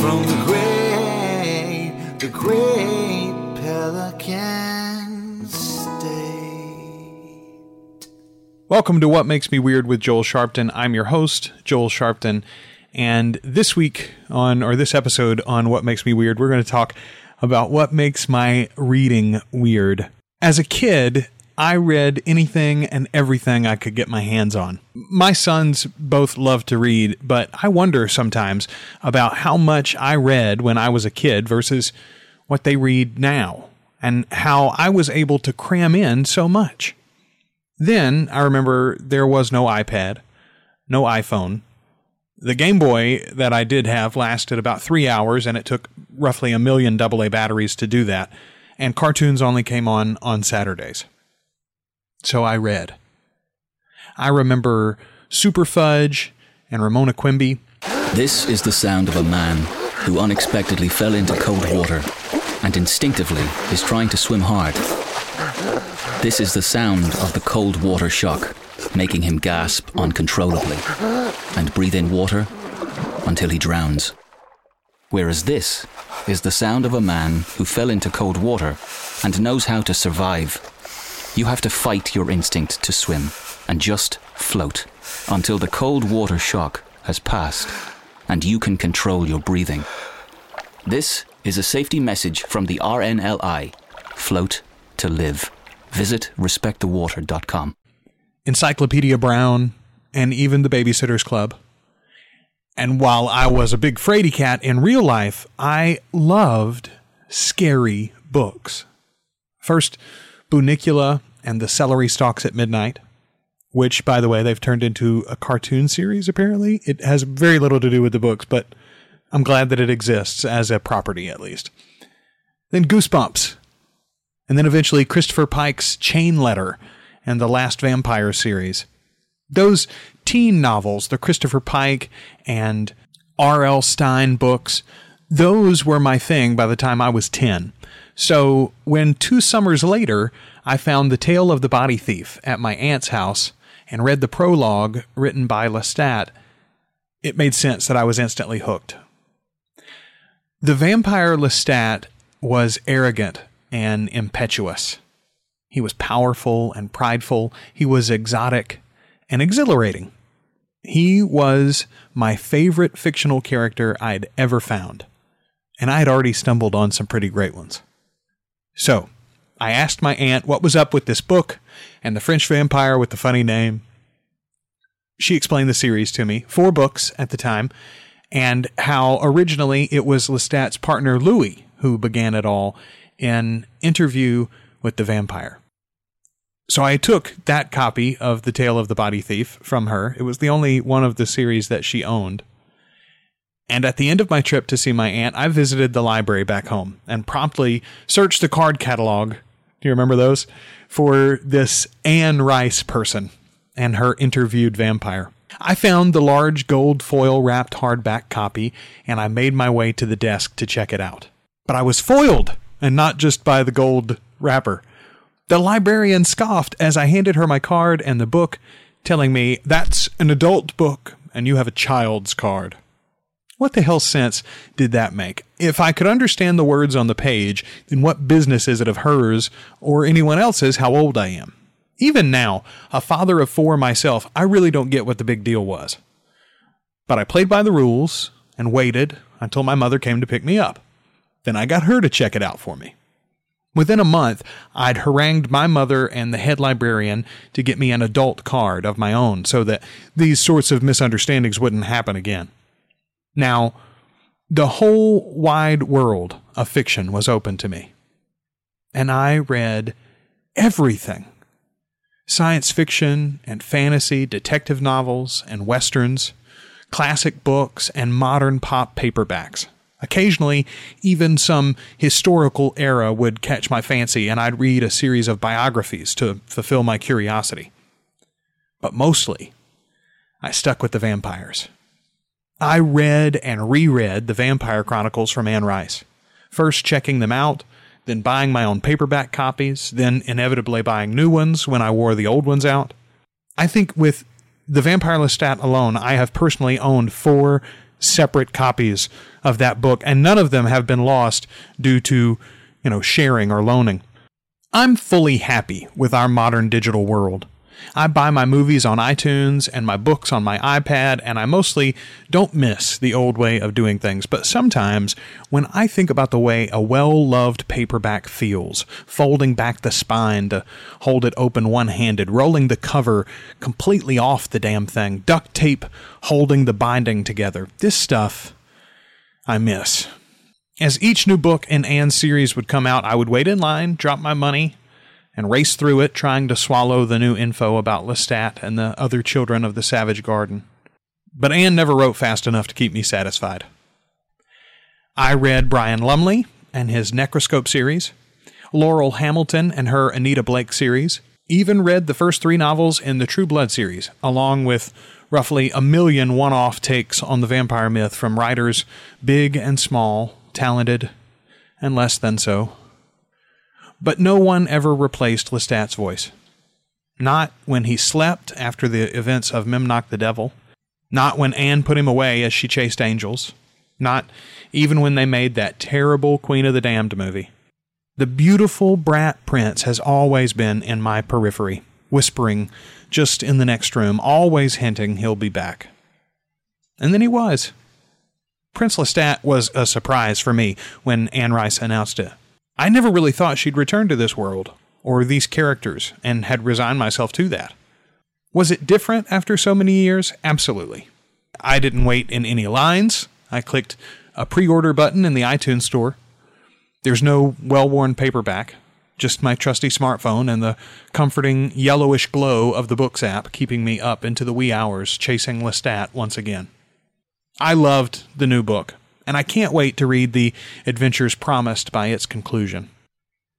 from the great, the great Pelican State. Welcome to What Makes Me Weird with Joel Sharpton. I'm your host, Joel Sharpton. And this week on, or this episode on What Makes Me Weird, we're going to talk about what makes my reading weird. As a kid, I read anything and everything I could get my hands on. My sons both love to read, but I wonder sometimes about how much I read when I was a kid versus what they read now, and how I was able to cram in so much. Then I remember there was no iPad, no iPhone, the Game Boy that I did have lasted about three hours, and it took roughly a million AA batteries to do that. And cartoons only came on on Saturdays. So I read. I remember Super Fudge and Ramona Quimby. This is the sound of a man who unexpectedly fell into cold water and instinctively is trying to swim hard. This is the sound of the cold water shock making him gasp uncontrollably and breathe in water until he drowns. Whereas this is the sound of a man who fell into cold water and knows how to survive. You have to fight your instinct to swim and just float until the cold water shock has passed and you can control your breathing. This is a safety message from the RNLI Float to Live. Visit respectthewater.com. Encyclopedia Brown, and even the Babysitter's Club. And while I was a big fraidy cat in real life, I loved scary books. First, Bunnicula and the Celery Stalks at Midnight, which, by the way, they've turned into a cartoon series, apparently. It has very little to do with the books, but I'm glad that it exists as a property, at least. Then Goosebumps. And then eventually Christopher Pike's Chain Letter and the Last Vampire series. Those teen novels, the Christopher Pike and R.L. Stine books, those were my thing by the time I was 10. So when two summers later I found The Tale of the Body Thief at my aunt's house and read the prologue written by Lestat, it made sense that I was instantly hooked. The vampire Lestat was arrogant and impetuous. He was powerful and prideful. He was exotic and exhilarating. He was my favorite fictional character I'd ever found, and I had already stumbled on some pretty great ones. So, I asked my aunt what was up with this book and the French vampire with the funny name. She explained the series to me, four books at the time, and how originally it was Lestat's partner Louis who began it all in Interview with the Vampire. So I took that copy of The Tale of the Body Thief from her. It was the only one of the series that she owned. And at the end of my trip to see my aunt, I visited the library back home and promptly searched the card catalog. Do you remember those? For this Anne Rice person and her interviewed vampire. I found the large gold foil wrapped hardback copy and I made my way to the desk to check it out. But I was foiled, and not just by the gold wrapper. The librarian scoffed as I handed her my card and the book, telling me, That's an adult book, and you have a child's card. What the hell sense did that make? If I could understand the words on the page, then what business is it of hers or anyone else's how old I am? Even now, a father of four myself, I really don't get what the big deal was. But I played by the rules and waited until my mother came to pick me up. Then I got her to check it out for me. Within a month, I'd harangued my mother and the head librarian to get me an adult card of my own so that these sorts of misunderstandings wouldn't happen again. Now, the whole wide world of fiction was open to me. And I read everything science fiction and fantasy, detective novels and westerns, classic books, and modern pop paperbacks. Occasionally, even some historical era would catch my fancy, and I'd read a series of biographies to fulfill my curiosity. But mostly, I stuck with the vampires. I read and reread the Vampire Chronicles from Anne Rice, first checking them out, then buying my own paperback copies, then inevitably buying new ones when I wore the old ones out. I think with the Vampire Lestat alone, I have personally owned four separate copies of that book, and none of them have been lost due to, you know, sharing or loaning. I'm fully happy with our modern digital world. I buy my movies on iTunes and my books on my iPad, and I mostly don't miss the old way of doing things. But sometimes, when I think about the way a well loved paperback feels, folding back the spine to hold it open one handed, rolling the cover completely off the damn thing, duct tape holding the binding together, this stuff I miss. As each new book in Anne's series would come out, I would wait in line, drop my money, and race through it trying to swallow the new info about Lestat and the other children of the Savage Garden. But Anne never wrote fast enough to keep me satisfied. I read Brian Lumley and his Necroscope series, Laurell Hamilton and her Anita Blake series, even read the first three novels in the True Blood series, along with roughly a million one off takes on the vampire myth from writers big and small, talented and less than so. But no one ever replaced Lestat's voice. Not when he slept after the events of Memnoch the Devil. Not when Anne put him away as she chased angels. Not even when they made that terrible Queen of the Damned movie. The beautiful brat prince has always been in my periphery, whispering just in the next room, always hinting he'll be back. And then he was. Prince Lestat was a surprise for me when Anne Rice announced it. I never really thought she'd return to this world, or these characters, and had resigned myself to that. Was it different after so many years? Absolutely. I didn't wait in any lines. I clicked a pre order button in the iTunes store. There's no well worn paperback, just my trusty smartphone and the comforting yellowish glow of the Books app keeping me up into the wee hours chasing Lestat once again. I loved the new book and I can't wait to read the adventures promised by its conclusion.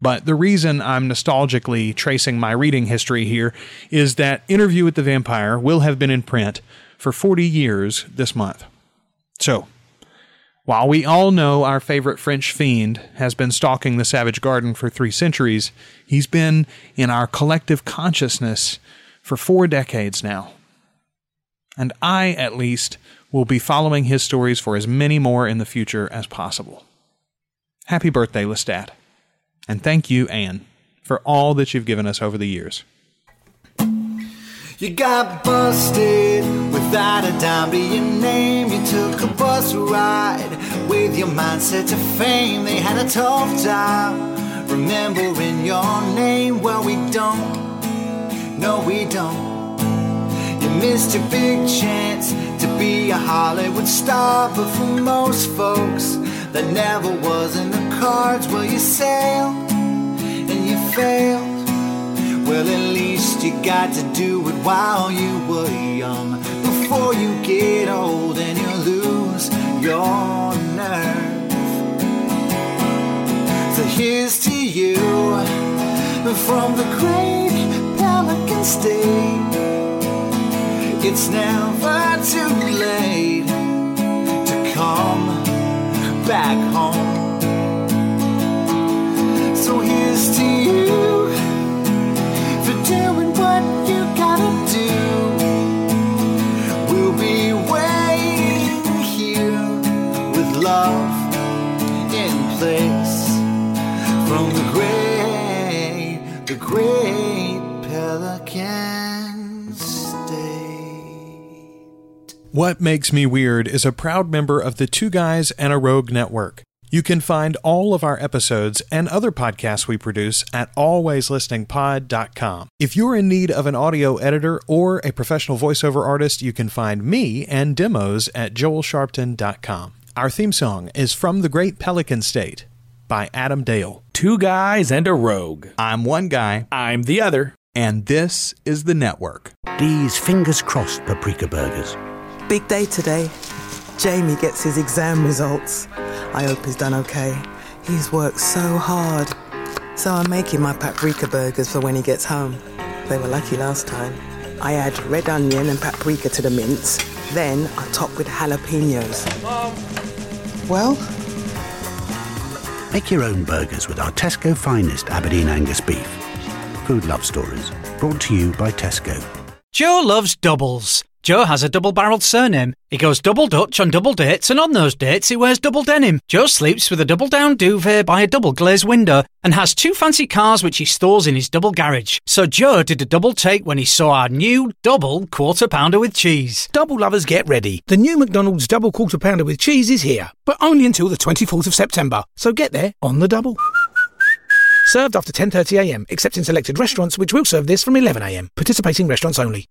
But the reason I'm nostalgically tracing my reading history here is that Interview with the Vampire will have been in print for 40 years this month. So, while we all know our favorite French fiend has been stalking the Savage Garden for three centuries, he's been in our collective consciousness for four decades now. And I, at least, will be following his stories for as many more in the future as possible. Happy birthday, Lestat. And thank you, Anne, for all that you've given us over the years. You got busted without a dime to your name. You took a bus ride with your mindset to fame. They had a tough time remembering your name. Well, we don't. No, we don't. You missed your big chance to be a Hollywood star, but for most folks, that never was in the cards. Well, you sailed and you failed. Well, at least you got to do it while you were young. Before you get old and you lose your nerve. So here's to you from the great Pelican State. It's never too late to come back home. So here's to you for doing what you gotta do. We'll be waiting here with love in place from the great, the great Pelican. What Makes Me Weird is a proud member of the Two Guys and a Rogue network. You can find all of our episodes and other podcasts we produce at alwayslisteningpod.com. If you're in need of an audio editor or a professional voiceover artist, you can find me and demos at joelsharpton.com. Our theme song is From the Great Pelican State by Adam Dale. Two guys and a rogue. I'm one guy, I'm the other. and this is the network. These fingers crossed paprika burgers. Big day today. Jamie gets his exam results. I hope he's done okay. He's worked so hard. So I'm making my paprika burgers for when he gets home. They were lucky last time. I add red onion and paprika to the mince. Then I top with jalapenos. Well, Make your own burgers with our Tesco finest Aberdeen Angus beef. Food Love Stories, brought to you by Tesco. Joe loves doubles. Joe has a double barreled surname. He goes double Dutch on double dates, and on those dates he wears double denim. Joe sleeps with a double down duvet by a double glazed window and has two fancy cars which he stores in his double garage. So Joe did a double take when he saw our new double quarter pounder with cheese. Double lovers get ready. The new McDonald's double quarter pounder with cheese is here, but only until the 24th of September. So get there on the double. Served after 10:30 a.m. except in selected restaurants which will serve this from 11 a.m. Participating restaurants only.